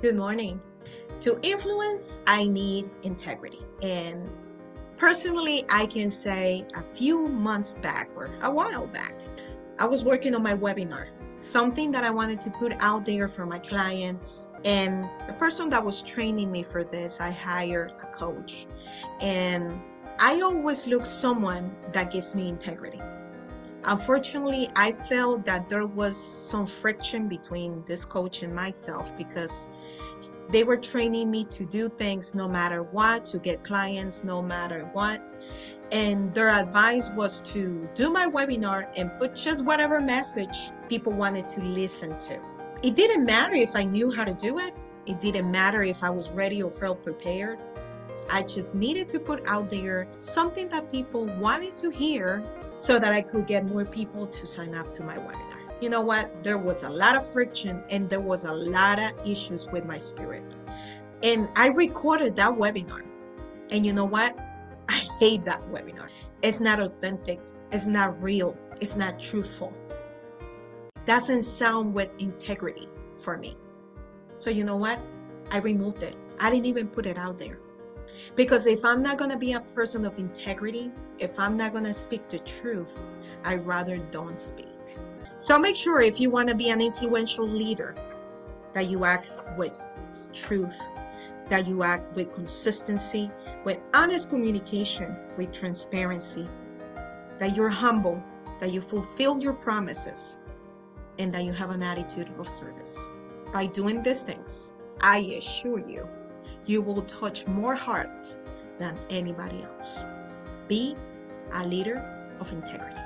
Good morning. To influence, I need integrity. And personally, I can say a few months back or a while back, I was working on my webinar, something that I wanted to put out there for my clients. And the person that was training me for this, I hired a coach. And I always look someone that gives me integrity. Unfortunately, I felt that there was some friction between this coach and myself because they were training me to do things no matter what, to get clients no matter what. And their advice was to do my webinar and put just whatever message people wanted to listen to. It didn't matter if I knew how to do it, it didn't matter if I was ready or felt prepared. I just needed to put out there something that people wanted to hear so that I could get more people to sign up to my webinar you know what? There was a lot of friction and there was a lot of issues with my spirit. And I recorded that webinar. And you know what? I hate that webinar. It's not authentic, it's not real, it's not truthful. Doesn't sound with integrity for me. So, you know what? I removed it. I didn't even put it out there. Because if I'm not going to be a person of integrity, if I'm not going to speak the truth, I'd rather don't speak. So make sure if you want to be an influential leader, that you act with truth, that you act with consistency, with honest communication, with transparency, that you're humble, that you fulfill your promises, and that you have an attitude of service. By doing these things, I assure you, you will touch more hearts than anybody else. Be a leader of integrity.